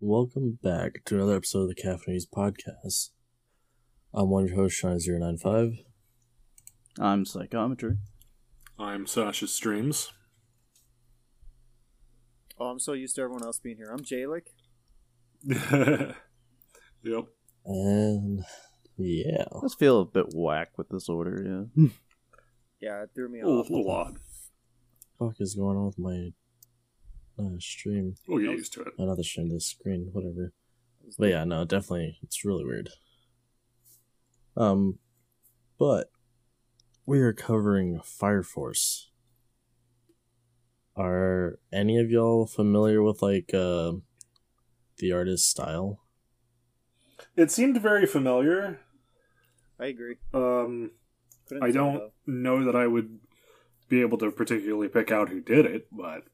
Welcome back to another episode of the Caffeinated Podcast. I'm one of your hosts, Seany095. I'm psychometry. I'm Sasha Streams. Oh, I'm so used to everyone else being here. I'm Jalik. yep. And yeah. Let's feel a bit whack with this order, yeah. Yeah, it threw me A off. little odd. fuck is going on with my uh, stream? We'll get used to it. Not the stream, the screen, whatever. But yeah, no, definitely, it's really weird. Um, but we are covering Fire Force. Are any of y'all familiar with like uh the artist's style? It seemed very familiar. I agree. Um, Couldn't I don't though. know that I would be able to particularly pick out who did it, but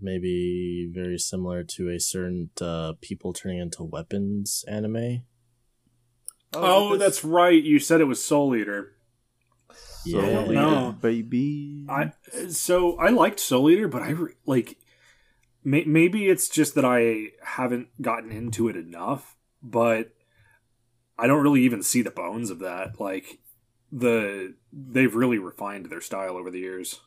maybe very similar to a certain uh, people turning into weapons anime. oh, is it this- that's right. You said it was Soul Eater. Yeah. Soul No. Eater, baby. I so I liked Soul Eater, but I re- like may, maybe it's just that I haven't gotten into it enough, but I don't really even see the bones of that. Like the they've really refined their style over the years.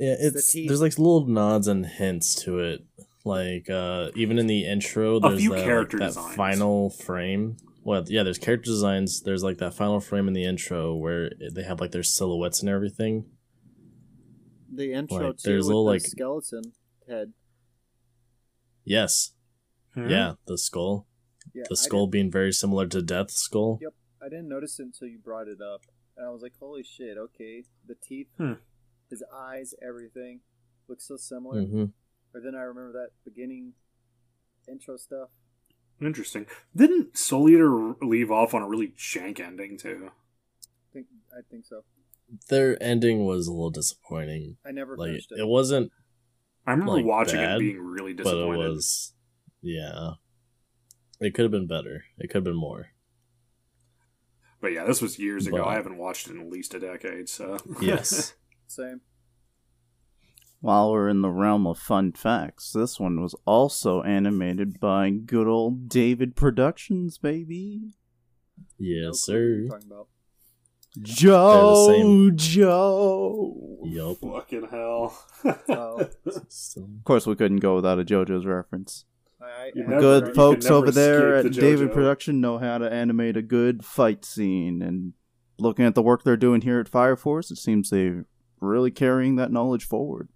Yeah, it's teeth. there's like little nods and hints to it. Like uh even in the intro, A there's few that, like, that designs. final frame. Well, yeah, there's character designs. There's like that final frame in the intro where they have like their silhouettes and everything. the intro like, too there's with little, the like- skeleton head. Yes, Hmm? yeah, the skull, Yeah, the skull being very similar to Death's skull. Yep. I didn't notice it until you brought it up, and I was like, "Holy shit!" Okay, the teeth, Hmm. His eyes, everything looks so similar. hmm But then I remember that beginning intro stuff. Interesting. Didn't Soul Eater leave off on a really jank ending too? I think I think so. Their ending was a little disappointing. I never Like finished it. it wasn't, I remember Like, watching bad, it being really disappointed. but it disappointed. was, yeah. It could have been better. It could have been more. But yeah, this was years ago. But- I haven't watched it in at least a decade, so Yes. Same. While we're in the realm of fun facts, this one was also animated by good old David Productions, baby. Yes, clue sir. talking about. Joe same. Joe. Yup. Fucking hell. Oh. Of course, we couldn't go without a JoJo's reference. I, I, You I never- good folks over there at the David JoJo. Production know how to animate a good fight scene, and looking at the work they're doing here at Fire Force, it seems they're really carrying that knowledge forward.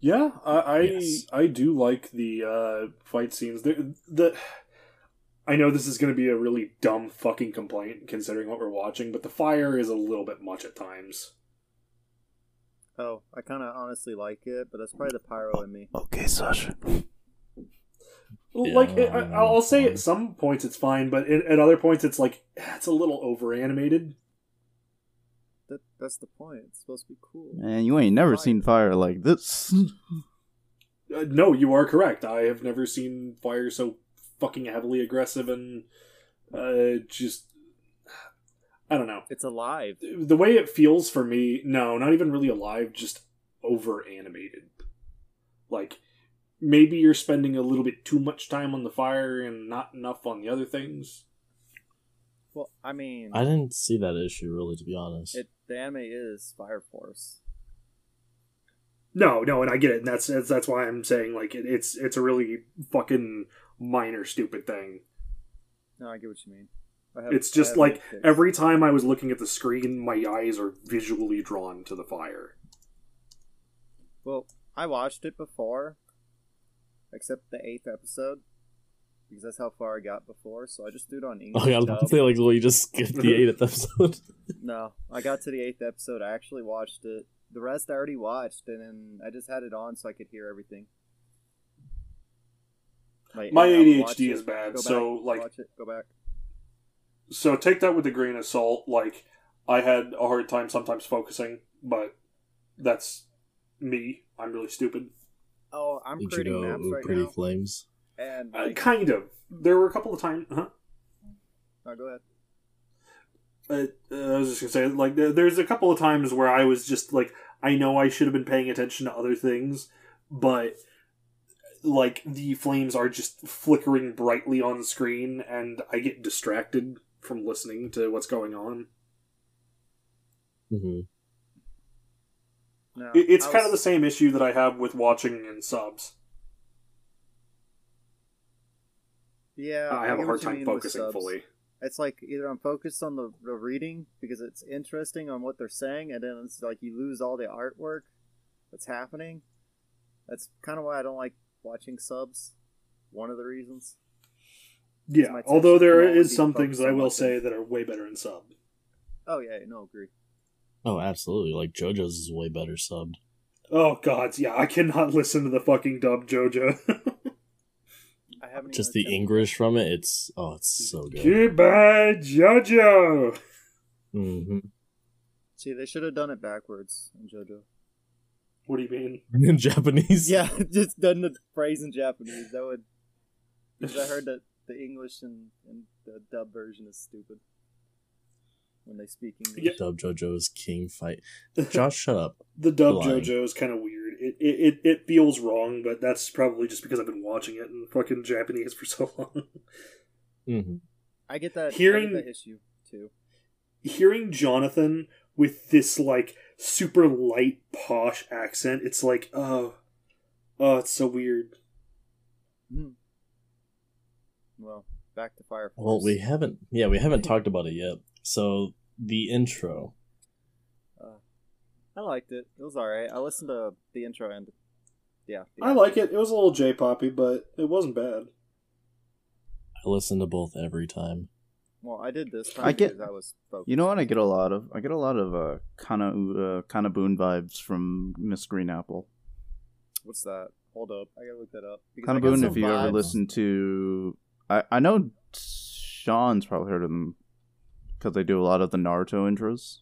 yeah, I I, Yes. I do like the uh, fight scenes. The, the I know this is going to be a really dumb fucking complaint considering what we're watching, but the fire is a little bit much at times. Oh, I kind of honestly like it, but that's probably the pyro in me. Okay, Sasha. Like it, I, I'll say at some points it's fine, but at, at other points it's like it's a little over animated. That that's the point. It's supposed to be cool. Man, you ain't never Fire. seen fire like this. Uh, no, you are correct. I have never seen fire so fucking heavily aggressive and uh, just I don't know. It's alive. The way it feels for me, no, not even really alive, just over animated. Like maybe you're spending a little bit too much time on the fire and not enough on the other things. Well, I mean, I didn't see that issue really, to be honest. it the anime is Fire Force. No, no, and I get it, and that's that's, that's why I'm saying like it, it's it's a really fucking minor stupid thing. No, I get what you mean. Have- It's just like every time I was looking at the screen, my eyes are visually drawn to the fire. Well, I watched it before, except the eighth episode, because that's how far I got before. So I just threw it on English. oh, yeah, I was about to say, like, well, you just skipped the eighth episode. No, I got to the eighth episode. I actually watched it. The rest I already watched, and then I just had it on so I could hear everything. Like, My and I would ADHD watch it, is bad, go so, back, like- watch it, go back. So take that with a grain of salt. Like I had a hard time sometimes focusing, but that's me. I'm really stupid. Oh, I'm Did you know maps Ooh, right Pretty now, Flames? And Uh, kind of. There were a couple of times. Huh? oh, go ahead. Uh, uh, I was just gonna say, like, there, there's a couple of times where I was just like, I know I should have been paying attention to other things, but like the flames are just flickering brightly on screen, and I get distracted from listening to what's going on. Mm-hmm. No, It- It's I kind of the same issue that I have with watching in subs. Yeah, I have a hard time focusing fully. It's like either I'm focused on the, the reading because it's interesting on what they're saying, and then it's like you lose all the artwork that's happening. That's kind of why I don't like watching subs. One of the reasons. Yeah, although attention there can always is be some things that I will say that are way better in sub. Oh yeah, no, agree. Oh, absolutely. Like JoJo's is way better subbed. Oh god, yeah, I cannot listen to the fucking dub JoJo. I haven't Just the attempted- English from it, it's oh, it's so good. Goodbye, JoJo. hmm See, they should have done it backwards in JoJo. What do you mean? In Japanese, Yeah, just done the phrase in Japanese. That would. Because I heard that the English and, and the dub version is stupid when they speak English. Yeah. Dub JoJo's King fight. Josh, shut up. the dub Lying. JoJo is kind of weird. It, it it it feels wrong, but that's probably just because I've been watching it in fucking Japanese for so long. hmm I get that. Hearing- I get that issue too. Hearing Jonathan with this like super light posh accent, it's like oh, oh, it's so weird. Hmm. Well, back to Fire Force. Well, we haven't. Yeah, we haven't talked about it yet. So the intro. I liked it. It was alright. I listened to the intro and yeah. the I like it. It was a little J poppy, but it wasn't bad. I listen to both every time. Well, I did this time I get- because I was focused. You know what I get a lot of? I get a lot of uh kind of uh, Kana-Boon vibes from Mrs. Green Apple. What's that? Hold up. I gotta look that up. Because Kind of boon if you ever vibes. listen to I I know Sean's probably heard of them because they do a lot of the Naruto intros.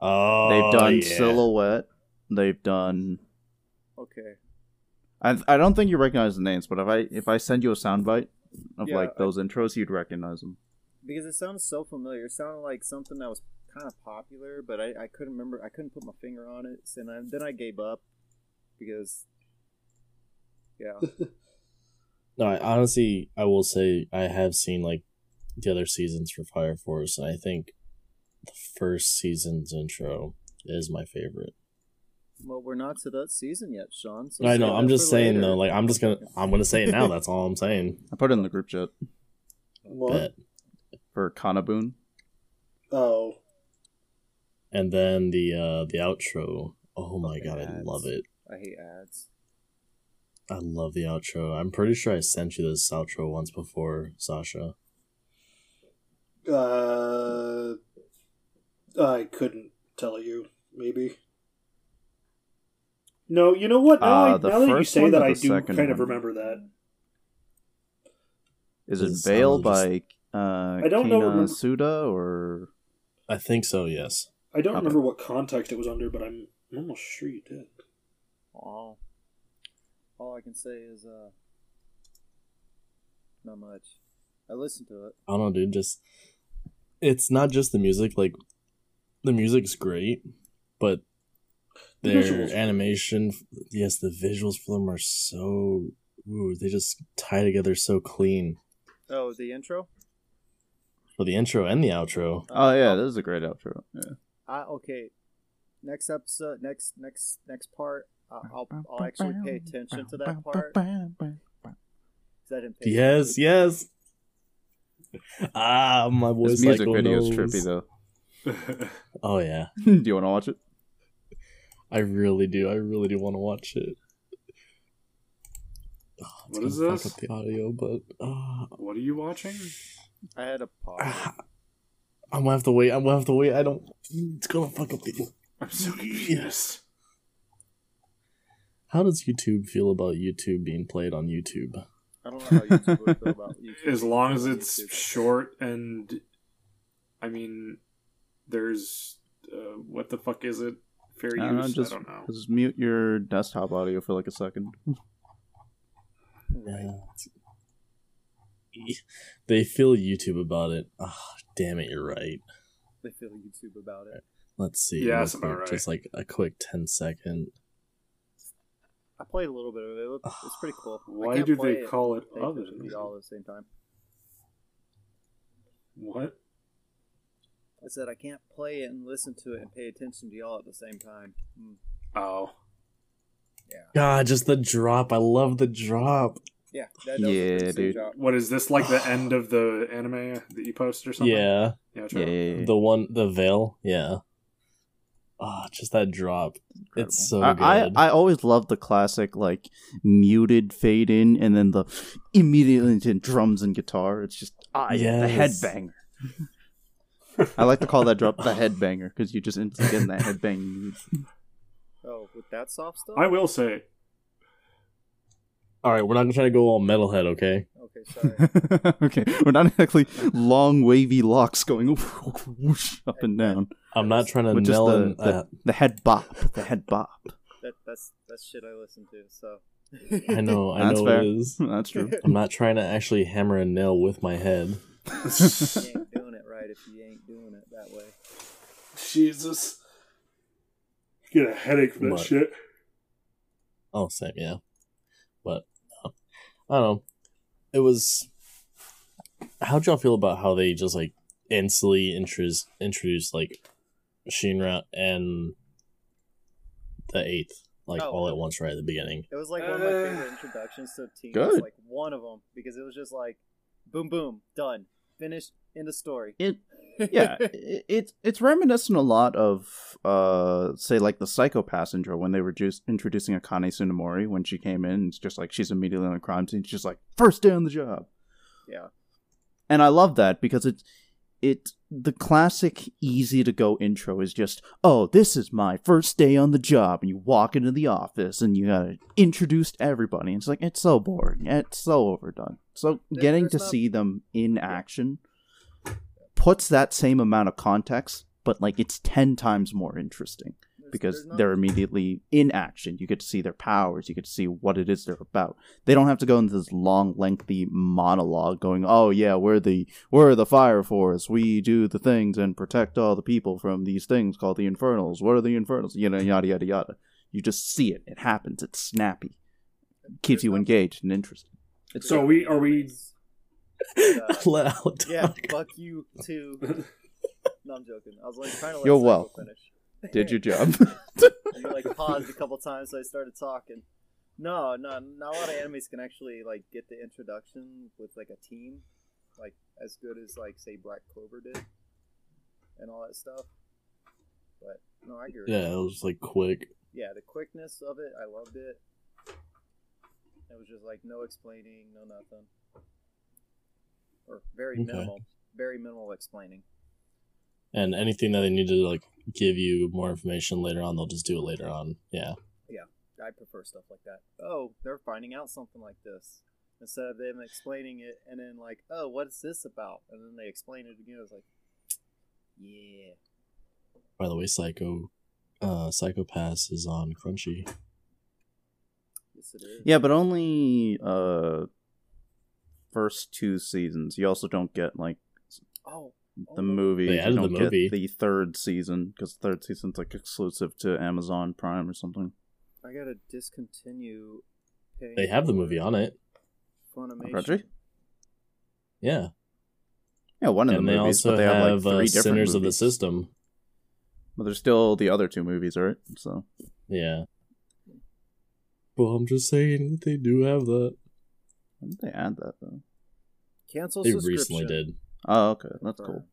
Oh, They've done yeah. Silhouette. They've done Okay. I I don't think you recognize the names, but if I if I send you a soundbite of Yeah, like I- those intros, you'd recognize them. Because it sounds so familiar. It sounded like something that was kind of popular, but I, I couldn't remember. I couldn't put my finger on it. And I, then I gave up because, yeah. No, I, honestly, I will say I have seen like the other seasons for Fire Force, and I think the first season's intro is my favorite. well, we're not to that season yet, Sean. So I know. I'm just saying later. though. Like I'm just gonna. I'm gonna say it now. That's all I'm saying. I put it in the group chat What? Bet. for Kanaboon. Oh, And then the uh the outro. Oh my Fucking god, I love it. I hate ads. I love the outro. I'm pretty sure I sent you this outro once before, Sasha. uh, I couldn't tell you. Maybe. No, you know what? Now, Uh, I, the now that you say that, I do second kind of remember that. Is it it Veil by uh, I don't know, remember- Suda or I think so. Yes. I don't Okay. remember what context it was under, but I'm almost sure you did. Oh. All I can say is, uh, not much. I listened to it. I don't know, dude. Just it's not just the music. Like the music's great, but their visuals. animation, yes, the visuals for them are so. Ooh, they just tie together so clean Oh, the intro? for the intro and the outro. oh yeah, Uh, this is a great outro. Yeah. I, okay. Next episode, next next next part, uh, I'll I'll actually pay attention to that part. 'cause I didn't Yes, yes. Ah, my voice This music cycle video is trippy though. Oh yeah, do you want to watch it? I really do. I really do want to watch it. Oh, What is gonna this? Fuck up the audio, but uh, what are you watching? I had a pause. I'm gonna have to wait. I'm gonna have to wait. I don't. It's gonna fuck up the. I'm so confused. How does YouTube feel about YouTube being played on YouTube? I don't know how YouTube would feel about YouTube. As long as it's YouTube. short and, I mean, there's uh, what the fuck is it? Fair I don't know, use? just, I don't know. just mute your desktop audio for like a second. Right. Yeah. They feel YouTube about it. Ah, damn it, you're right. They feel YouTube about it. Let's see. Yeah, real that's about right. Just like a quick 10 second. I played a little bit of it. It looked- It's pretty cool. Why do they it call and it pay other? attention to y'all at the same time. What? I said I can't play it and listen to it and pay attention to y'all at the same time. Mm, Oh, yeah, God, just the drop. I love the drop. yeah, that, that was a Yeah, dude. job. what is this like? The end of the anime that you post or something? Yeah, yeah, Yeah, yeah, yeah. the one, the veil. Yeah. Ah, just that drop. Incredible. It's so I, I good. I always love the classic like muted fade in and then the immediately into drums and guitar. It's just ah yeah, the Yes. headbanger. I like to call that drop the headbanger because you just instantly get in that headbang. mood. Oh, with that soft stuff. I will say, All right, we're not gonna try to go all metalhead, okay? Okay, sorry. okay, we're not exactly long wavy locks going whoosh, up and down. I'm not trying to But just nail the, the, that. the head bop, the head bop. that that's that's shit I listen to. So I know, I That's know fair. it is. That's true. I'm not trying to actually hammer a nail with my head. you ain't doing it right if you ain't doing it that way. Jesus, get a headache from that What? shit. Oh, same, yeah. But uh, I don't know. It was. How'd y'all feel about how they just like instantly introduced introduced like Shinra and the eighth like Oh. all at once right at the beginning? It was like one of my Uh, favorite introductions to teams. Good. Like one of them because it was just like, boom, boom, done, finished, end of story. It yeah, it, it's it's reminiscent a lot of uh say like the Psycho Passenger when they were just introducing Akane Tsunemori when she came in. It's just like she's immediately on the crime scene. She's like first day on the job, Yeah, and I love that because it's it the classic easy to go intro is just oh this is my first day on the job and you walk into the office and you gotta introduce everybody. And it's like it's so boring. It's so overdone. So getting to see them in action puts that same amount of context, but like it's ten times more interesting because not- they're immediately in action. You get to see their powers. You get to see what it is they're about. They don't have to go into this long, lengthy monologue going, "Oh yeah, we're the we're the fire force. We do the things and protect all the people from these things called the infernals. What are the infernals? You know, yada yada yada." You just see it. It happens. It's snappy. Keeps you engaged and interested. It's So we are we? Uh, Let Alec yeah, fuck you too. No, I'm joking. I was like trying to let You're Psycho welcome. finish. Did your job. and you like paused a couple times, so I started talking. No, no, not a lot of animes can actually like get the introduction with like a team, like as good as like say Black Clover did, and all that stuff. But no, I agree. Yeah, it was like quick. yeah, the quickness of it, I loved it. It was just like no explaining, no nothing, or very Okay. minimal, very minimal explaining. And anything that they need to like give you more information later on, they'll just do it later on. Yeah. Yeah, I prefer stuff like that. Oh, they're finding out something like this instead of them explaining it and then like, oh, what is this about? And then they explain it again. It's like, yeah, By the way, Psycho, uh, Psycho Pass is on Crunchy. yes it is. Yeah, but only uh first two seasons. You also don't get like Oh, the movie. They you added the don't get movie. the third season because the third season's like exclusive to Amazon Prime or something. I gotta discontinue. Paying They have the movie on it. Funimation. Yeah. Yeah, one of and the they movies, also but they have, have like three uh, different Sinners of the. System. But there's still the other two movies, right? So Yeah. Well, I'm just saying that they do have that. when did they add that though? Cancel They subscription. recently did. Oh, okay, that's cool.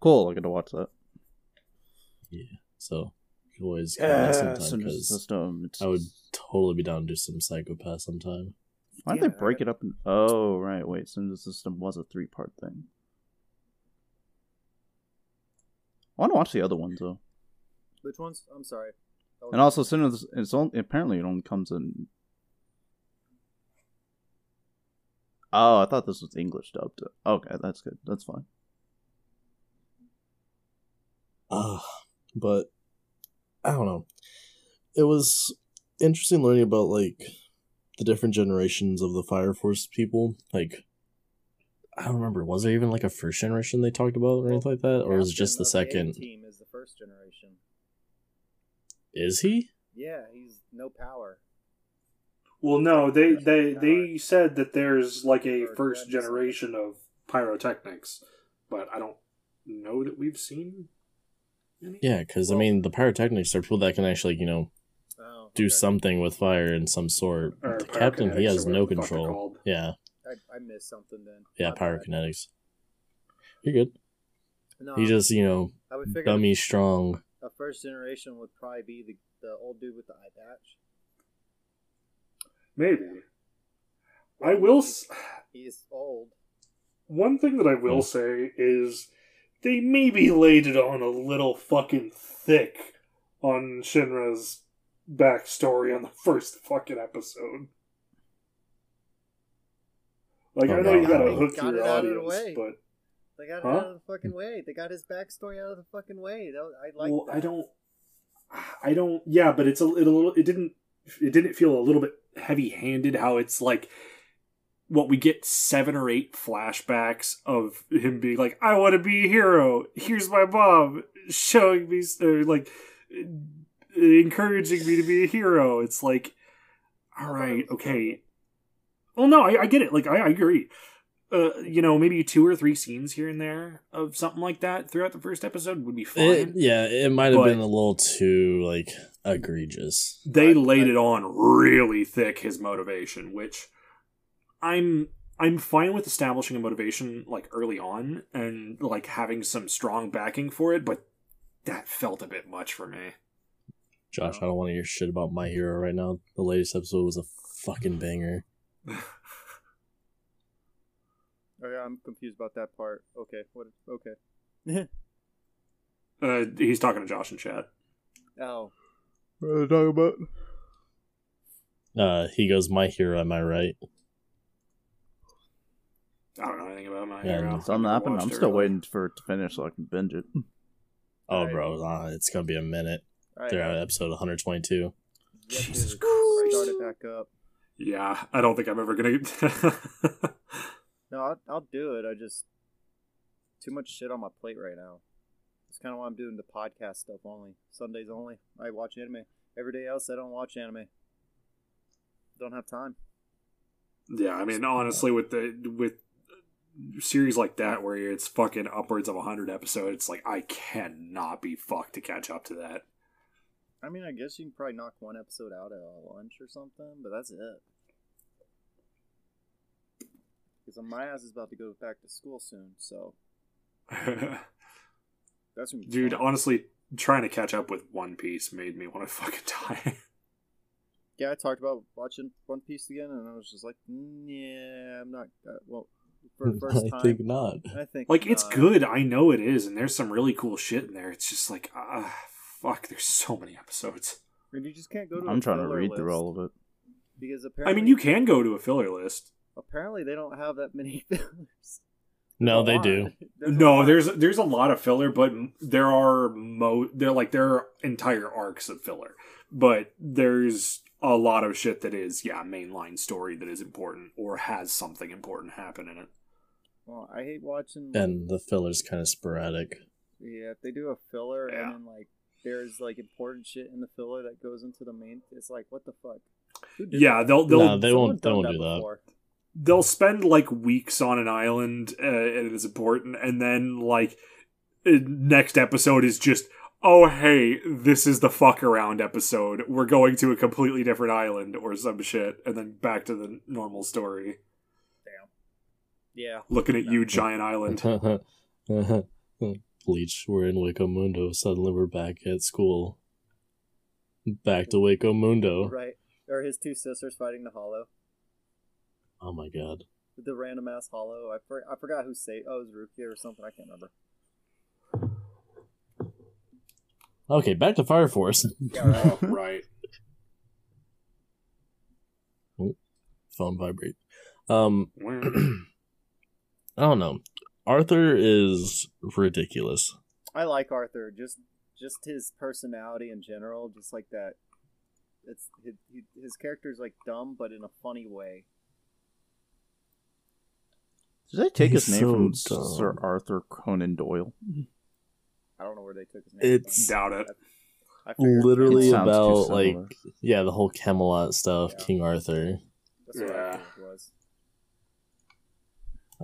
Cool, I get to watch that. Yeah, so you can always come back sometime Sinners of the because System. It's, I would totally be down to do some Psycho Pass sometime. Why'd Damn they it, break it up? In... Oh, right. Wait, Sinners of the System was a three part thing. I want to watch the other ones though. Which ones? I'm sorry. And also, Sinners. It's only apparently it only comes in. Oh, I thought this was English dubbed. Okay, that's good. That's fine. Uh, but I don't know. It was interesting learning about like the different generations of the Fire Force people. Like, I don't remember. Was there even like a first generation they talked about or anything like that, or is it just the second? team is the first generation. Is he? Yeah, he's no power. Well, no, they they they said that there's like a first generation of pyrotechnics, but I don't know that we've seen. Any. Yeah, because I mean, the pyrotechnics are people that can actually, you know, Oh, do something with fire in some sort. Or the captain, he has no whatever the fuck they're control. Yeah, I, I missed something then. yeah, My bad. pyrokinetics. You're good. No, He just, you know, I would dummy strong. a first generation would probably be the, the old dude with the eye patch. Maybe. I will. S- He's old. One thing that I will Hmm. say is they maybe laid it on a little fucking thick on Shinra's backstory on the first fucking episode. Like Oh, I know no. you gotta hook got your it out of the audience, way. but They got it Huh? out of the fucking way. They got his backstory out of the fucking way. Was- I like. well, that. I don't, I don't. Yeah, but it's a, it a little. It didn't. It didn't feel a little bit heavy-handed. How it's like, what we get seven or eight flashbacks of him being like, "I want to be a hero. Here's my mom showing me, or like, encouraging me to be a hero." It's like, all right, okay. Well, no, I, I get it. Like, I, I agree. Uh, you know, maybe two or three scenes here and there of something like that throughout the first episode would be fine. It, yeah, it might have been a little too like egregious. they I- laid I- it on really thick his motivation which i'm i'm fine with establishing a motivation like early on and like having some strong backing for it but that felt a bit much for me Josh, I don't want to hear shit about my hero right now. The latest episode was a fucking banger. Oh, yeah, I'm confused about that part. Okay, what? Okay. uh, he's talking to josh in chat Oh, What are they talking about? Uh, he goes, "My hero, am I right?" i don't know anything about my Yeah, hero It's on the I've app, and watched I'm still really. waiting for it to finish so I can binge it. Oh, Alright. bro, uh, it's gonna be a minute. all right. They're at episode 122. Yep, Jesus. Christ. Start it back up. yeah i don't think i'm ever gonna No, I'll, I'll do it. I just too much shit on my plate right now. That's kind of why I'm doing the podcast stuff only. Sundays only. I watch anime. Every day else, I don't watch anime. Don't have time. Yeah, I mean, honestly, with the with series like that where it's fucking upwards of hundred episodes, it's like I cannot be fucked to catch up to that. I mean, I guess you can probably knock one episode out at lunch or something, but that's it. Because my ass is about to go back to school soon, so that's Dude, fun. honestly, trying to catch up with One Piece made me want to fucking die. yeah, I talked about watching One Piece again, and I was just like, mm, yeah, I'm not. Uh, well, for the first I time, think not. I think like, it's good. I know it is, and there's some really cool shit in there. It's just like, ah, fuck. There's so many episodes. And you just can't go to. I'm a trying to read list through all of it. because apparently, I mean, you can go to a filler list. Apparently, they don't have that many fillers. No, A they lot. do. There's no, there's there's a lot of filler, but there are mo they're like there are entire arcs of filler, but there's a lot of shit that is yeah mainline story that is important or has something important happen in it. Well, I hate watching. And the filler's kind of sporadic. Yeah, if they do a filler Yeah. and then like there's like important shit in the filler that goes into the main, it's like what the fuck. Who did Yeah, they'll they'll no, they won't They won't do that. Before. they'll spend like weeks on an island uh, and it is important and then like uh, next episode is just oh hey this is the fuck around episode we're going to a completely different island or some shit and then back to the normal story Damn. Yeah. looking at you giant island Bleach, we're in Hueco Mundo. Suddenly we're back at school. Back to Hueco Mundo. Right. Or his two sisters fighting the Hollow. Oh my god. The random ass Hollow. I, for, I forgot who say. Oh, it was Rukia or something. I can't remember. Okay, back to Fire Force. Yeah, right. oh, right Phone vibrate. Um, I don't know. Arthur is ridiculous. I like Arthur. Just just his personality in general. Just like that. It's his, his character's like dumb, but in a funny way. Did they take his name so from dumb. Sir Arthur Conan Doyle? I don't know where they took his name. It's- from. doubt it I literally It sounds too about similar. like yeah, the whole Camelot stuff, Yeah. King Arthur. That's what I Yeah. it was.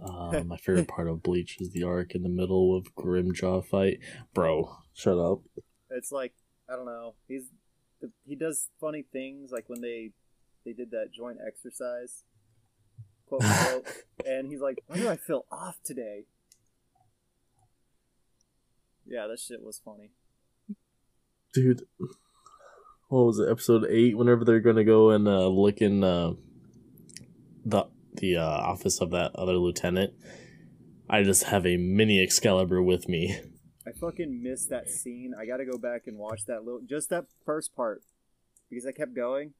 Uh, my favorite part of Bleach is the arc in the middle of Grimmjow fight. Bro, shut up. It's like I don't know. He's he does funny things like when they they did that joint exercise, quote unquote, and he's like, "Why do I feel off today?" Yeah, that shit was funny. Dude, what was it? Episode eight. Whenever they're gonna go and uh, look in uh, the the uh, office of that other lieutenant, I just have a mini Excalibur with me. I fucking missed that scene. I got to go back and watch that little, just that first part, because I kept going.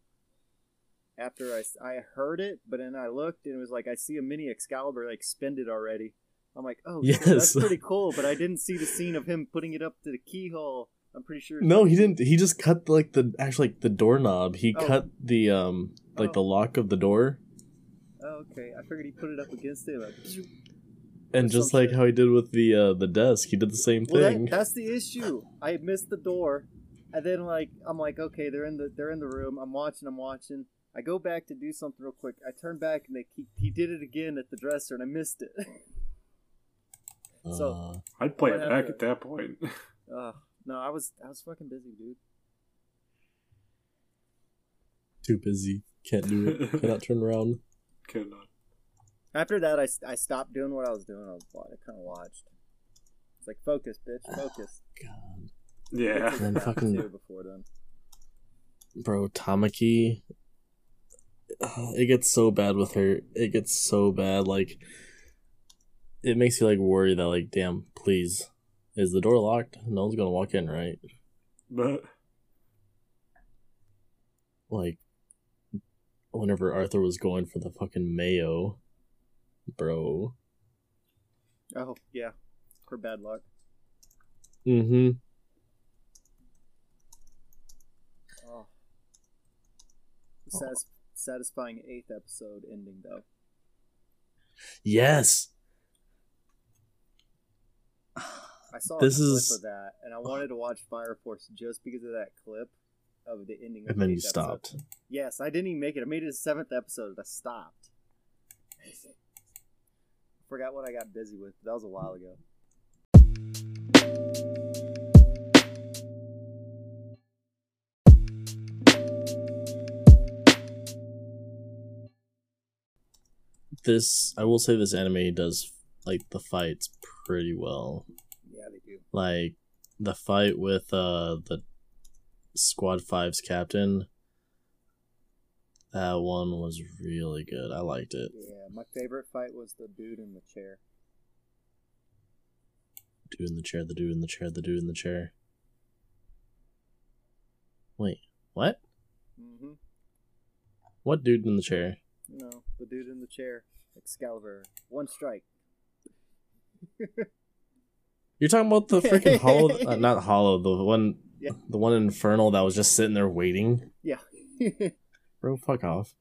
After I, I heard it, but then I looked and it was like I see a mini Excalibur like spended already. I'm like, oh, shit, that's pretty cool. But I didn't see the scene of him putting it up to the keyhole. I'm pretty sure. No, he didn't. He just cut like the actually like the doorknob. He Oh. cut the um like Oh. the lock of the door, Oh, okay. I figured he put it up against it. Like, and just like shit. how he did with the uh the desk, he did the same well, thing. that, that's the issue. I missed the door, and then like I'm like, okay, they're in the they're in the room. I'm watching. I'm watching. I go back to do something real quick. I turn back and they, he, he did it again at the dresser, and I missed it. so- Uh, I'd play it back happened? at that point. Uh, no, I was I was fucking busy, dude. too busy, can't do it. Cannot turn around. Cannot. After that, I, I stopped doing what I was doing. I was I kind of watched. It's like focus, bitch, focus. God, Yeah. And Nap fucking- before then. bro, Tamaki. Uh, It gets so bad with her. It gets so bad. Like, it makes you like worry that like, damn, please, is the door locked? No one's gonna walk in, right? But like whenever Arthur was going for the fucking mayo, bro. Oh yeah, for bad luck. Mm-hmm. Oh. Satis- satisfying eighth episode ending though. Yes. I saw This a clip is- of that, and I wanted to watch Fire Force just because of that clip of the ending. Of And then you episode. stopped. Yes, I didn't even make it. I made it to seventh episode. I stopped. Forgot what I got busy with. That was a while ago. This I will say this anime does like the fights pretty well. Yeah, they do. Like the fight with uh the Squad five's captain. That one was really good. I liked it. Yeah, my favorite fight was the dude in the chair. Dude in the chair, the dude in the chair, the dude in the chair. Wait, what? Mm-hmm. What dude in the chair? You know, the dude in the chair. Excalibur. One strike. You're talking about the freaking hollow, uh, not hollow, the one, Yeah. the one infernal that was just sitting there waiting. Yeah. Bro, fuck off.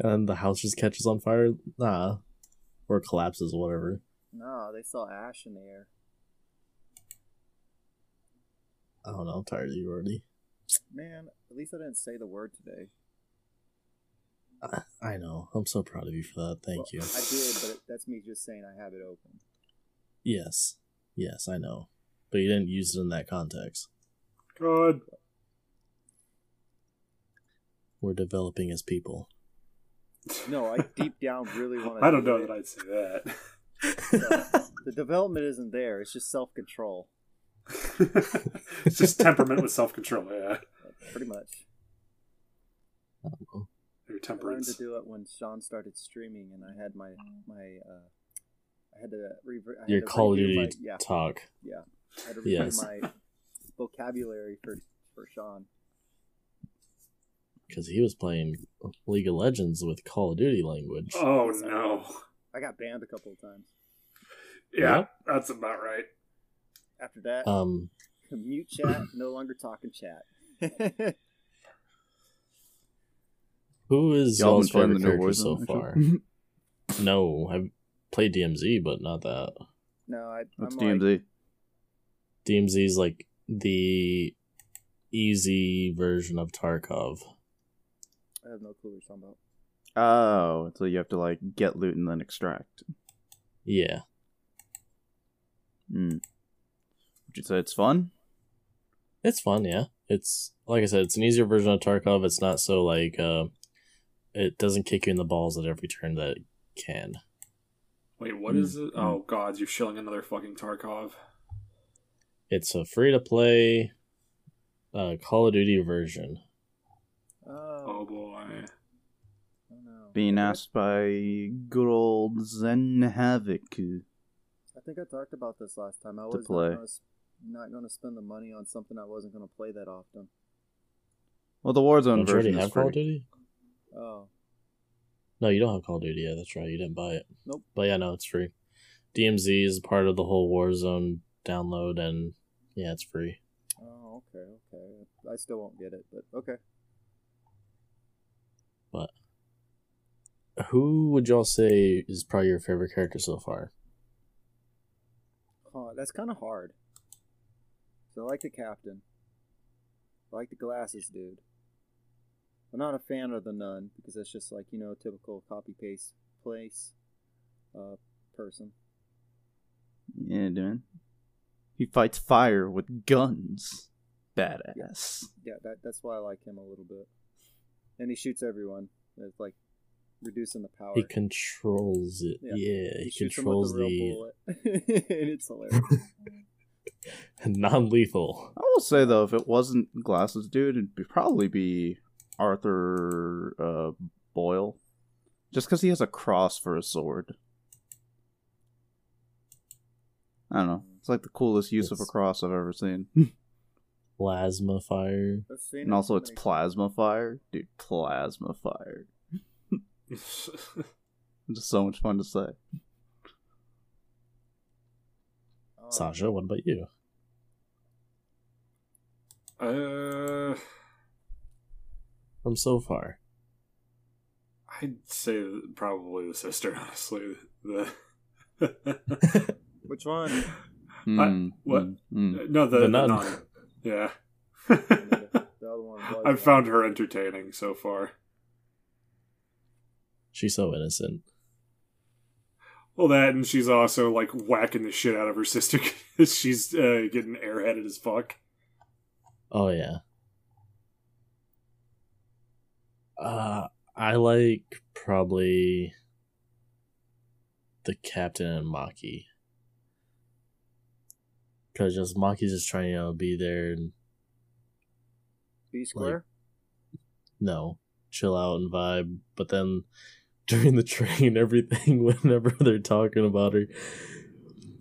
And the house just catches on fire. Nah, or collapses, whatever. no, they saw ash in the air. I don't know. I'm tired of you already. Man, at least I didn't say the word today. I, I know. I'm so proud of you for that. Thank Well, you. I did, but it, that's me just saying I have it open. Yes, yes, I know. But you didn't use it in that context. God. We're developing as people. No, I deep down really want to. I don't know that I'd say that. The development isn't there. It's just self control. it's just temperament with self control, yeah. Pretty much. I don't know. Your I learned temperance. to do it when Sean started streaming, and I had my my. Uh, I had to rever- I had Your to Call of Duty my, yeah, talk. I had to review Yes. my vocabulary for for Sean. Because he was playing League of Legends with Call of Duty language. Oh no. I got banned a couple of times. Yeah, Yep. that's about right. After that, Um, mute chat, no longer talking chat. who is Y'all y'all's been playing favorite the new character so Warzone, far? no, I've played DMZ, but not that. no, I, What's I'm like, DMZ? is like the easy version of Tarkov. I have no clue what you're talking about. Oh, so you have to like get loot and then extract. Yeah. Hmm. Would you say it's fun? It's fun, yeah. It's like I said, it's an easier version of Tarkov. It's not so like uh it doesn't kick you in the balls at every turn that it can. Wait, what is it? Oh god, you're shilling another fucking Tarkov. It's a free to play uh Call of Duty version. Oh, Oh boy. oh. Being asked by good old Zen Havoc. I think I talked about this last time. I was play. not gonna, not gonna spend the money on something I wasn't gonna play that often. Well, the Warzone Don't you already version is have Call of. Duty? Oh, No, you don't have Call of Duty. Yeah, that's right. You didn't buy it. Nope. But yeah, no, it's free. DMZ is part of the whole Warzone download, and yeah, it's free. oh, okay, okay. I still won't get it, but okay. But who would y'all say is probably your favorite character so far? Huh, that's kind of hard. So I like the captain. I like the glasses dude. I'm not a fan of the nun because that's just like you know typical copy paste place, uh, person. Yeah, dude. He fights fire with guns. Badass. Yeah, that that's why I like him a little bit. And he shoots everyone. It's like reducing the power. He controls it. Yeah. Yeah, he, shoots 'em controls with the real bullet, and it's hilarious. non-lethal. I will say though, if it wasn't glasses, dude, it'd be, probably be Arthur uh, Boyle, just because he has a cross for a sword. I don't know. It's like the coolest use of a cross I've ever seen. Plasma fire. And also, it's many- plasma fire, dude. Plasma fire. It's just so much fun to say. Oh, Sasha, what about you? uh, From so far. I'd say probably the sister. Honestly, the Which one? Mm, what? mm, mm. no the, The the nun. nun. Yeah. the other one. I've found her entertaining so far. She's so innocent. Well, that and she's also like whacking the shit out of her sister because she's uh, getting airheaded as fuck. Oh yeah. Uh I like probably the captain and Maki. Cause just Maki's just trying to you know, be there and Be square. no, chill out and vibe. But then during the train, everything, whenever they're talking about her,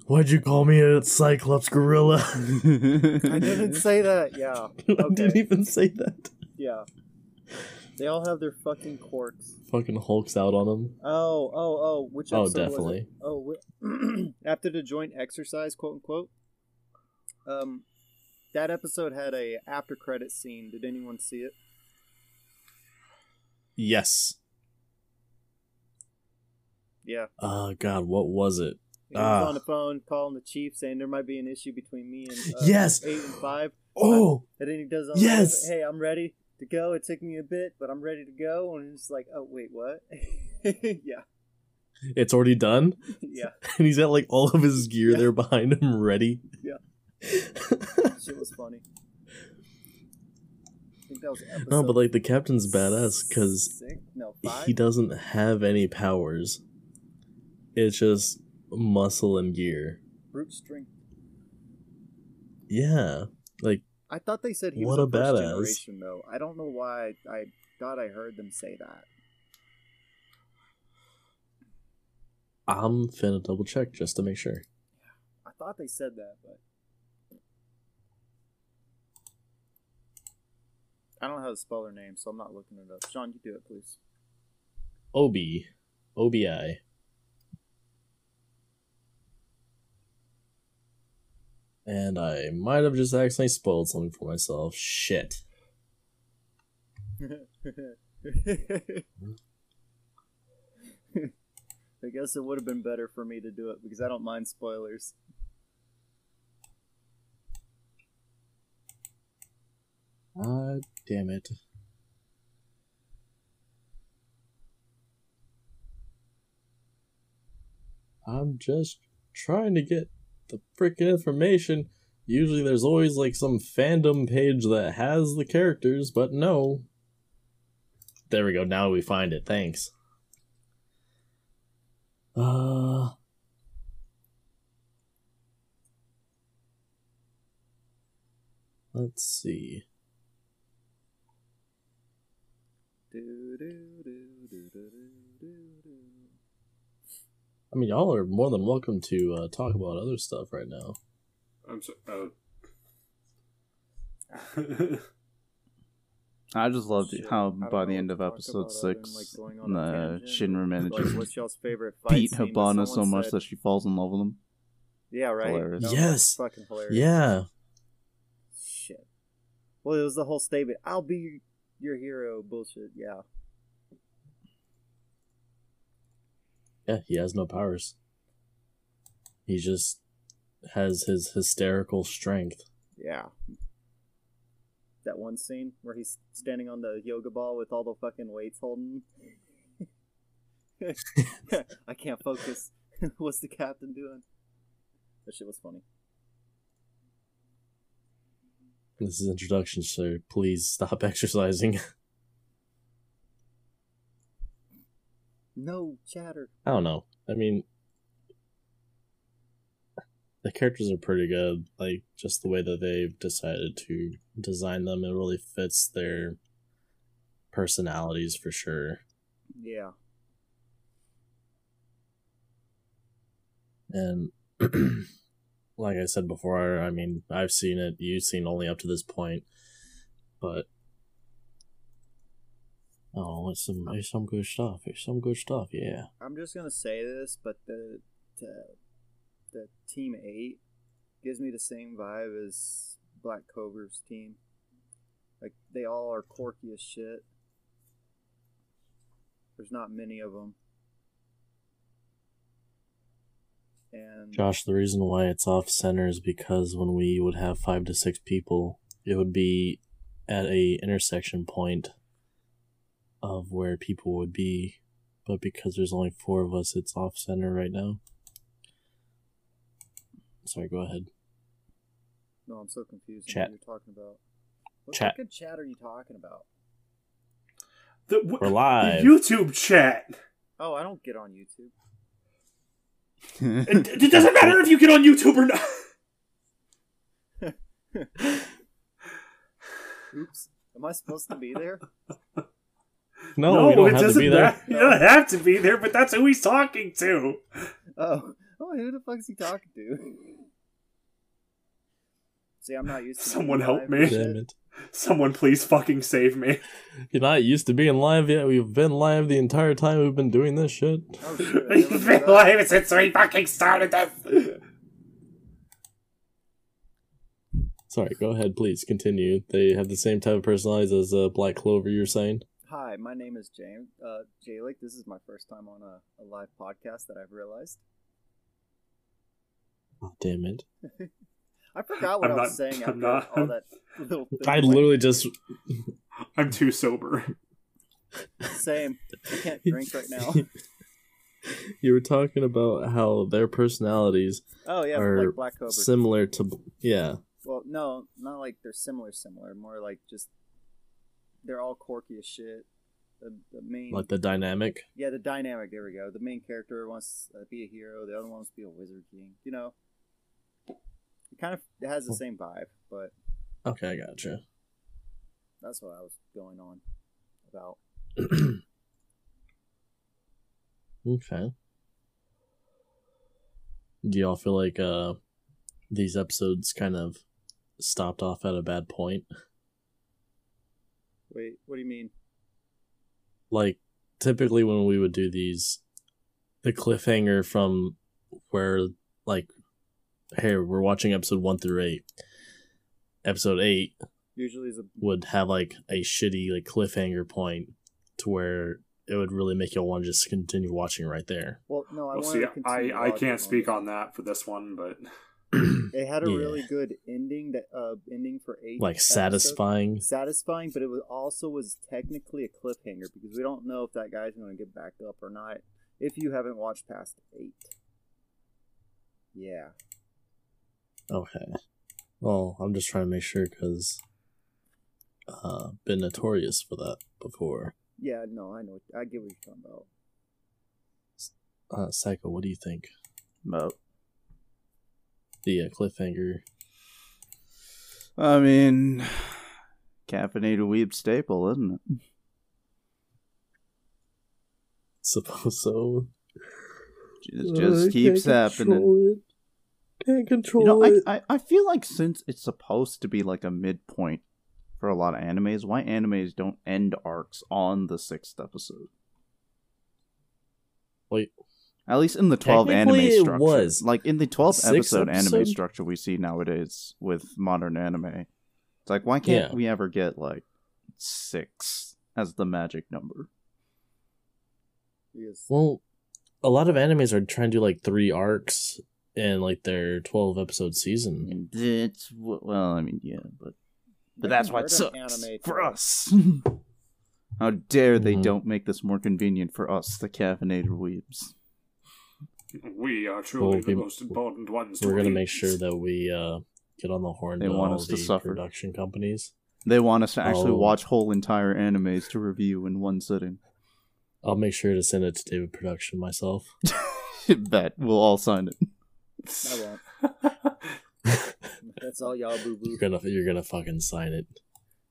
why'd you call me a Cyclops gorilla? I didn't say that. Yeah, I didn't even say that. yeah. They all have their fucking quirks. Fucking Hulk's out on them. Oh, oh, oh. Which Oh, episode was it? definitely. Oh, wh- after the joint exercise, quote unquote. Um, that episode had a after credit scene. Did anyone see it? Yes. Yeah. Oh God, what was it? He was Ah. on the phone calling the chief, saying there might be an issue between me and uh, Yes! eight and five. Oh, And then he does, Yes! Hey, I'm ready to go. It took me a bit, but I'm ready to go. And it's like, oh wait, what? yeah, it's already done, yeah. and he's got like all of his gear Yeah. there behind him, ready. Yeah. Shit was funny. I think that was no, but like the captain's badass because? No, he doesn't have any powers. It's just muscle and gear. Brute strength. Yeah, like I thought they said he What was a first badass. generation though. I don't know why. I, I thought I heard them say that. I'm finna double check just to make sure. I thought they said that, but I don't know how to spell her name, so I'm not looking it up. Sean, you do it, please. Obi, Obi. And I might have just accidentally spoiled something for myself. Shit. I guess it would have been better for me to do it because I don't mind spoilers. God damn it. I'm just trying to get the freaking information. Usually there's always like some fandom page that has the characters, but no. There we go. Now we find it. Thanks. Uh Let's see. Do, do, do. I mean, y'all are more than welcome to uh, talk about other stuff right now. I'm so. Oh. I just loved Shit, how by the end of episode about other six, like, going the tangent. Shinra manager Like, y'all's favorite fight beat scene Hibana so much said- that she falls in love with him. Yeah, right. Hilarious. No, Yes. fucking hilarious. Yeah. Shit. Well, it was the whole statement. I'll be your hero. Bullshit. Yeah. Yeah, he has no powers. He just has his hysterical strength. Yeah. That one scene where he's standing on the yoga ball with all the fucking weights holding. I can't focus. What's the captain doing? That shit was funny. This is introduction, so please stop exercising. No chatter. I don't know. I mean, the characters are pretty good. Like, just the way that they've decided to design them, it really fits their personalities for sure. Yeah. And like I said before, I mean, I've seen it, you've seen only up to this point, but oh, it's some um, it's some good stuff. It's some good stuff, yeah. I'm just gonna say this, but the the, the team eight gives me the same vibe as Black Clover's team. Like they all are quirky as shit. There's not many of them. And Josh, the reason why it's off center is because when we would have five to six people, it would be at a intersection point of where people would be. But because there's only four of us, it's off center right now. Sorry, go ahead. no, I'm so confused. on Chat. What you're talking about? What Chat. fucking chat are you talking about? The, w- We're live. YouTube chat. Oh, I don't get on YouTube. It, it doesn't matter if you get on YouTube or not. Oops. Am I supposed to be there? No, you don't it have to doesn't be there. matter. You don't have to be there, but that's who he's talking to. Oh, oh, who the fuck is he talking to? See, I'm not used to. Someone help me. Damn it. Someone please fucking save me. You're not used to being live yet. We've been live the entire time we've been doing this shit. Oh shit! I never We've been live since we fucking started this. Sorry, go ahead, please continue. They have the same type of personalities as uh, Black Clover, you're saying? Hi, my name is James uh, Jalik. This is my first time on a, a live podcast that I've realized. Oh, damn it. I forgot what I'm I was not- saying I'm after not- all that little thing. I went. literally just. I'm too sober. same. I can't drink right now. you were talking about how their personalities Oh yeah, are like Black similar to. Yeah. well, no, not like they're similar. Similar, more like just they're all quirky as shit. The, the main Like the dynamic. Yeah, the dynamic. There we go. The main character wants to be a hero. The other one wants to be a wizard king. You know, it kind of it has the same vibe, but Okay, I gotcha. that's what I was going on about. Okay. Do y'all feel like uh these episodes kind of stopped off at a bad point? Wait, what do you mean? Like typically when we would do these the cliffhanger from where like hey, we're watching episode 1 through 8. Episode 8 Usually, is a would have like a shitty like cliffhanger point to where it would really make you want to just continue watching right there. well, no. I Well, see, to I, I can't speak on that for this one, but It had a Yeah. really good ending that uh ending for eight. like episodes. satisfying. satisfying, but it was also was technically a cliffhanger because we don't know if that guy's going to get back up or not. If you haven't watched past eight, yeah, Okay. Well, I'm just trying to make sure because uh been notorious for that before. yeah, no, I know, I get what you're talking about. Uh Psycho, what do you think? But The uh, cliffhanger. I mean, caffeinated weeb staple, isn't it? Suppose so. It just keeps happening. It. Can't control You know, it. I I feel like since it's supposed to be like a midpoint for a lot of animes, why animes don't end arcs on the sixth episode? Wait, At least in the twelve anime Technically, it structure, was. like in the twelfth Sixth episode, anime structure we see nowadays with modern anime. It's like why can't Yeah. we ever get like six as the magic number? Because well, a lot of animes are trying to do like three arcs in like their 12 episode season. And it's well, I mean, yeah, but but that's can what word sucks anime for us. How dare they Mhm. don't make this more convenient for us, the caffeinated weebs? We are truly Well, the most important ones. We're gonna make sure that we uh get on the horn They to want all us to the suffer. production companies. They want us to actually Oh. watch whole entire animes to review in one sitting. I'll make sure to send it to David Production myself. Bet we'll all sign it. I won't. That's all y'all boo You're boo. gonna you're gonna fucking sign it.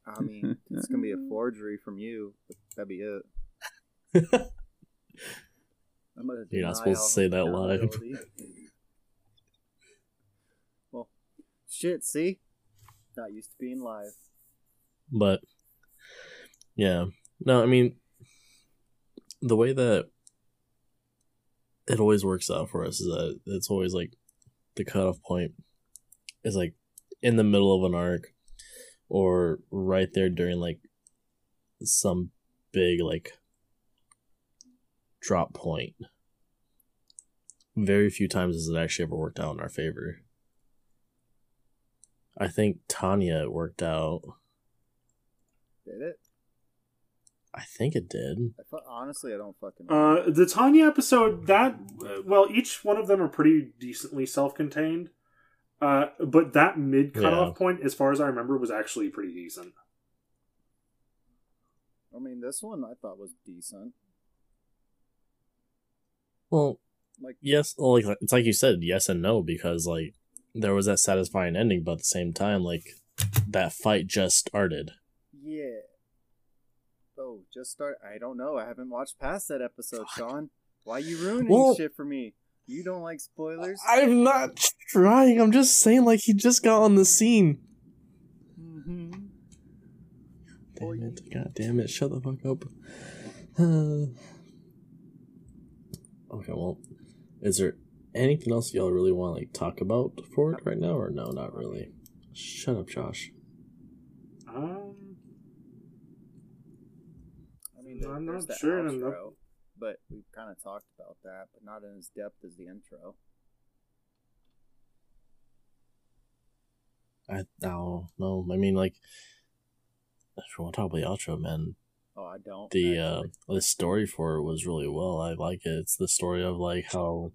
I mean, it's gonna be a forgery from you. But that'd be it. You're not supposed to say that live. well, shit. See, not used to being live. But yeah, no, I mean the way that it always works out for us is that it's always like the cutoff point is like in the middle of an arc or right there during like some big like drop point. Very few times has it actually ever worked out in our favor. I think Tanya it worked out. Did it? I think it did. I fu- honestly, I don't fucking. Uh, the Tanya episode that uh, well, each one of them are pretty decently self-contained. Uh, but that mid cutoff Yeah. point, as far as I remember, was actually pretty decent. I mean, this one I thought was decent. Well, Like, yes, well, like it's like you said, yes and no, because like there was that satisfying ending, but at the same time, like that fight just started. yeah. Oh, just start. I don't know. I haven't watched past that episode, Sean. Why you ruining Well- shit for me? You don't like spoilers? I'm not trying. I'm just saying, like he just got on the scene. Mm-hmm. Damn it! God damn it! Shut the fuck up. Uh, okay, well, is there anything else y'all really want to like talk about for it right now, or no? Not really. Shut up, Josh. Um, I mean, there- I'm there's not the sure, I'm not- but we've kind of talked about that, but not in as depth as the intro. I no no. I mean, like, if you want to talk about the outro, man, Oh, I don't. the uh the story for it was really well. I like it. It's the story of like how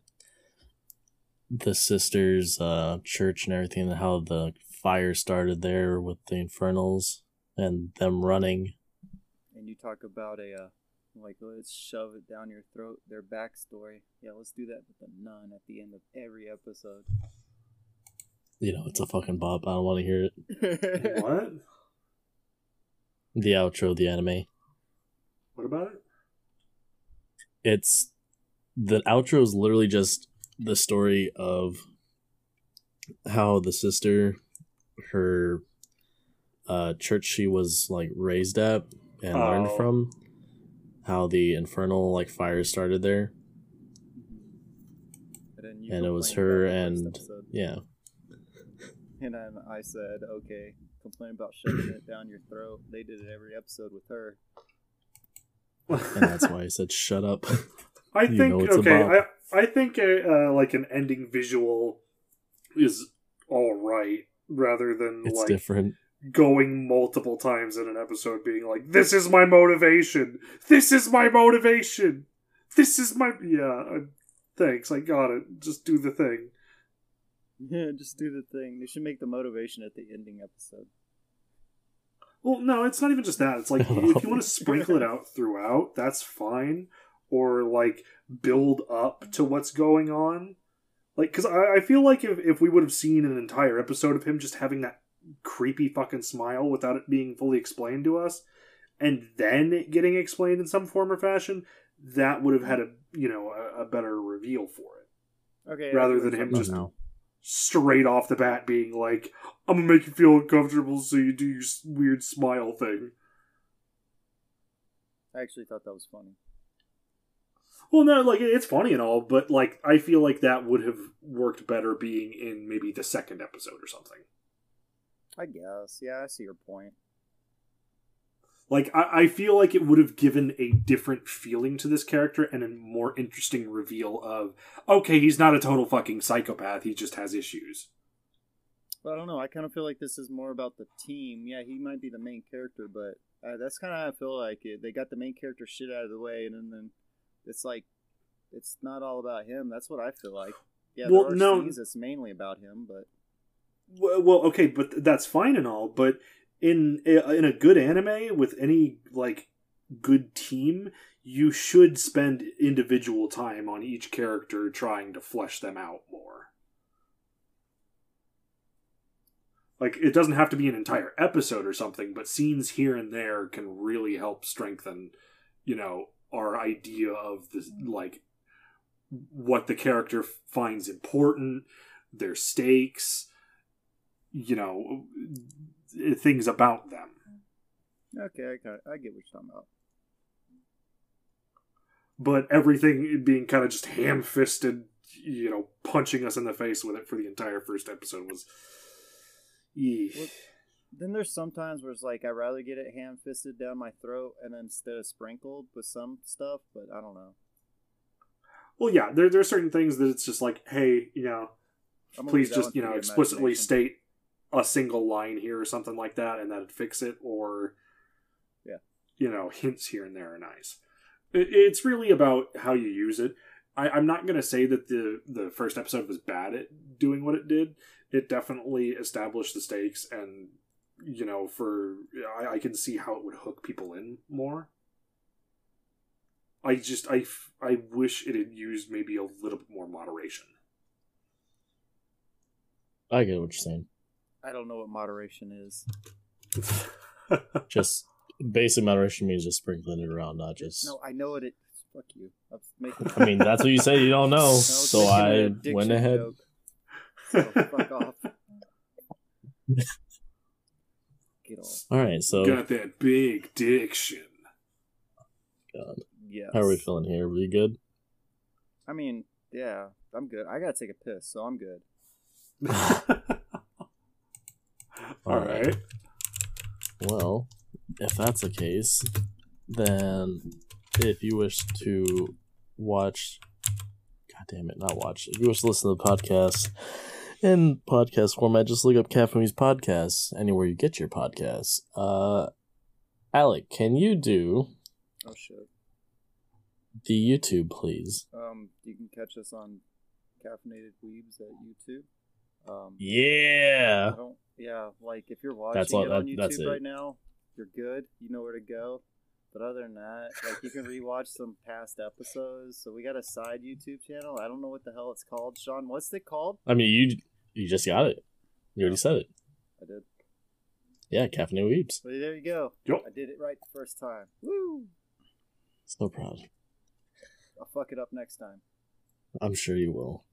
the sisters uh church and everything and how the fire started there with the infernals and them running. and you talk about a uh, like let's shove it down your throat. Their backstory. Yeah, let's do that with the nun at the end of every episode. You know, it's a fucking bop. I don't want to hear it. what? The outro, of the anime. What about it? It's the outro is literally just the story of how the sister, her uh church she was like raised at and learned Oh. from, how the infernal like fire started there. And, And it was her about the first and- Yeah. And then I said, okay, complain about shoving it down your throat. They did it every episode with her. And that's why I said shut up. I You think know it's okay. bop. I I think a, uh, like an ending visual is all right, rather than It's like different. going multiple times in an episode being like, This is my motivation. This is my motivation. This is my yeah. uh, Thanks, I got it. Just do the thing. Yeah, just do the thing. They should make the motivation at the ending episode. Well, no, it's not even just that. It's like if you want to sprinkle it out throughout, that's fine. Or like build up to what's going on. Like, because I, I feel like if, if we would have seen an entire episode of him just having that creepy fucking smile without it being fully explained to us, and then it getting explained in some form or fashion, that would have had a you know a, a better reveal for it Okay. rather than him just talking straight off the bat being like, "I'm gonna make you feel uncomfortable, so you do your weird smile thing." I actually thought that was funny. Well, no, like it's funny and all, but like I feel like that would have worked better being in maybe the second episode or something. I guess. Yeah, I see your point. Like I, I feel like it would have given a different feeling to this character and a more interesting reveal of okay, he's not a total fucking psychopath. He just has issues. But I don't know. I kind of feel like this is more about the team. Yeah, he might be the main character, but uh, that's kind of how I feel like it. They got the main character shit out of the way, and then, then it's like it's not all about him. That's what I feel like. Yeah, Well, no. that's mainly about him, but Well, well, okay, but that's fine and all, but in eh, in a good anime with any like good team, you should spend individual time on each character trying to flesh them out more. Like it doesn't have to be an entire episode or something, but scenes here and there can really help strengthen, you know, our idea of this like what the character finds important, their stakes, you know, things about them. okay, I, kinda, I get what you're talking about. But everything being kind of just ham fisted, you know, punching us in the face with it for the entire first episode was. Well, Then there's sometimes where it's like I'd rather get it hand fisted down my throat and then instead of sprinkled with some stuff, but I don't know. Well, yeah, there, there are certain things that it's just like, hey, you know, please leave that one just, you know, explicitly state a single line here or something like that and that'd fix it, or, Yeah. you know, hints here and there are nice. It, it's really about how you use it. I, I'm not going to say that the, the first episode was bad at doing what it did. It definitely established the stakes and, you know, for, I, I can see how it would hook people in more. I just, I I wish it had used maybe a little bit more moderation. I get what you're saying. I don't know what moderation is. Just basic moderation means just sprinkling it around, not just. No, I know what it. Fuck you. I making. I mean, that's what you say. You don't know, I so I went ahead. joke. So fuck off. Get off. All right, so Got that big diction. God, Yes. how are we feeling here? Are We good? I mean, yeah, I'm good. I gotta take a piss, so I'm good. All right. Well, if that's the case, then if you wish to watch, God damn it, not watch. If you wish to listen to the podcast in podcast format, just look up Cat Movies Podcasts anywhere you get your podcasts. Uh, Alec, can you do Oh shit. the YouTube, please? Um, you can catch us on Caffeinated Weebs at YouTube. Um, Yeah. I don't. Yeah, like if you're watching That's all- it on that- that's YouTube it. right now, you're good. You know where to go. But other than that, like you can rewatch some past episodes. So we got a side YouTube channel. I don't know what the hell it's called. Sean, what's it called? I mean, you you just got it. You already said it. I did. Yeah, Caffeinated Weebs. But there you go. Yup. I did it right the first time. Woo! So proud. I'll fuck it up next time. I'm sure you will.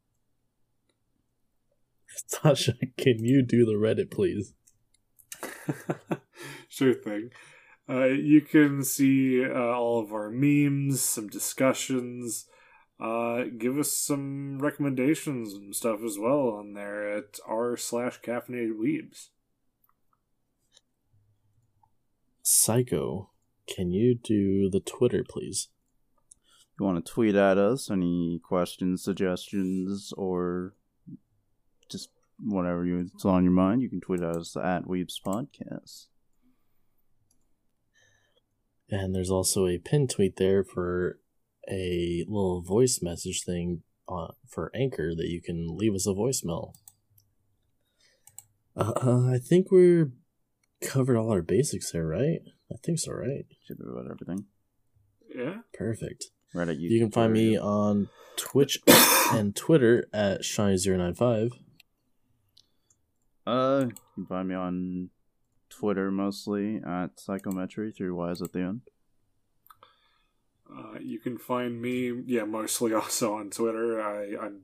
Tasha, can you do the Reddit, please? sure thing. Uh, you can see uh, all of our memes, some discussions. Uh, give us some recommendations and stuff as well on there at r slash caffeinated weebs. Psycho, can you do the Twitter, please? you want to tweet at us any questions, suggestions, or just whatever you, it's on your mind, you can tweet us at Weebs Podcast. And there's also a pin tweet there for a little voice message thing uh, for Anchor that you can leave us a voicemail. Uh, uh, I think we're covered all our basics there, right? I think so, right? Should be about everything. Yeah. Perfect. Right at You can find me on Twitch and Twitter at Seany095. Uh, you can find me on Twitter mostly at Psychometry, through Y's at the end. Uh, you can find me, yeah, mostly also on Twitter. I, I'm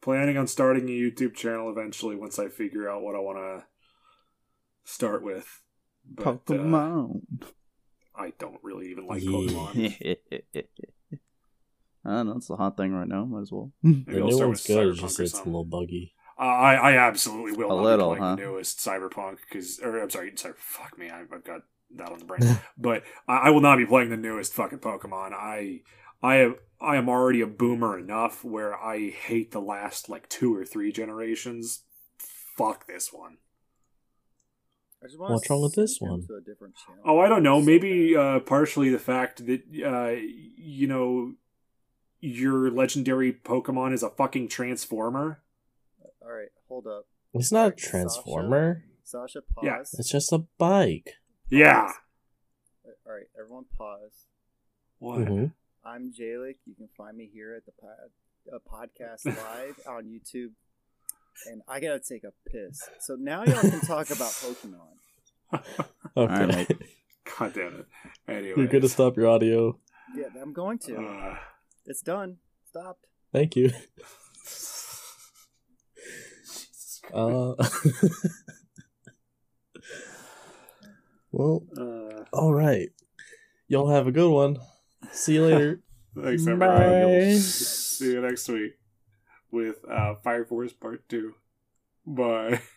planning on starting a YouTube channel eventually once I figure out what I want to start with. But, uh, Pokemon. I don't really even like Pokemon. I don't know, it's the hot thing right now. Might as well. The I'll new one's good, it's just or it's a little buggy. Uh, I, I absolutely will A not little, be playing huh? the newest Cyberpunk because, or I'm sorry, sorry, fuck me, I, I've got that on the brain. but I, I will not be playing the newest fucking Pokemon. I, I am, I am already a boomer enough where I hate the last like two or three generations. Fuck this one. I just wanna What's wrong with this send him one? To a different channel. Oh, I don't know. Maybe uh, partially the fact that uh, you know your legendary Pokemon is a fucking Transformer. All right, hold up. It's not a Alright, Sasha. transformer. Sasha, Yeah. pause. It's just a bike. Yeah. All right, everyone, pause. What? Mhm. I'm Jalik. You can find me here at the pod, uh, podcast live on YouTube. And I gotta take a piss. So now y'all can talk about Pokemon. Okay. Alright, mate. God damn it. Anyway. You're gonna stop your audio. Yeah, I'm going to. Uh, It's done. Stopped. Thank you. Uh, well, uh, all right. Y'all have a good one. See you later. thanks, Bye. everybody. See you next week with uh, Fire Force Part 2. Bye.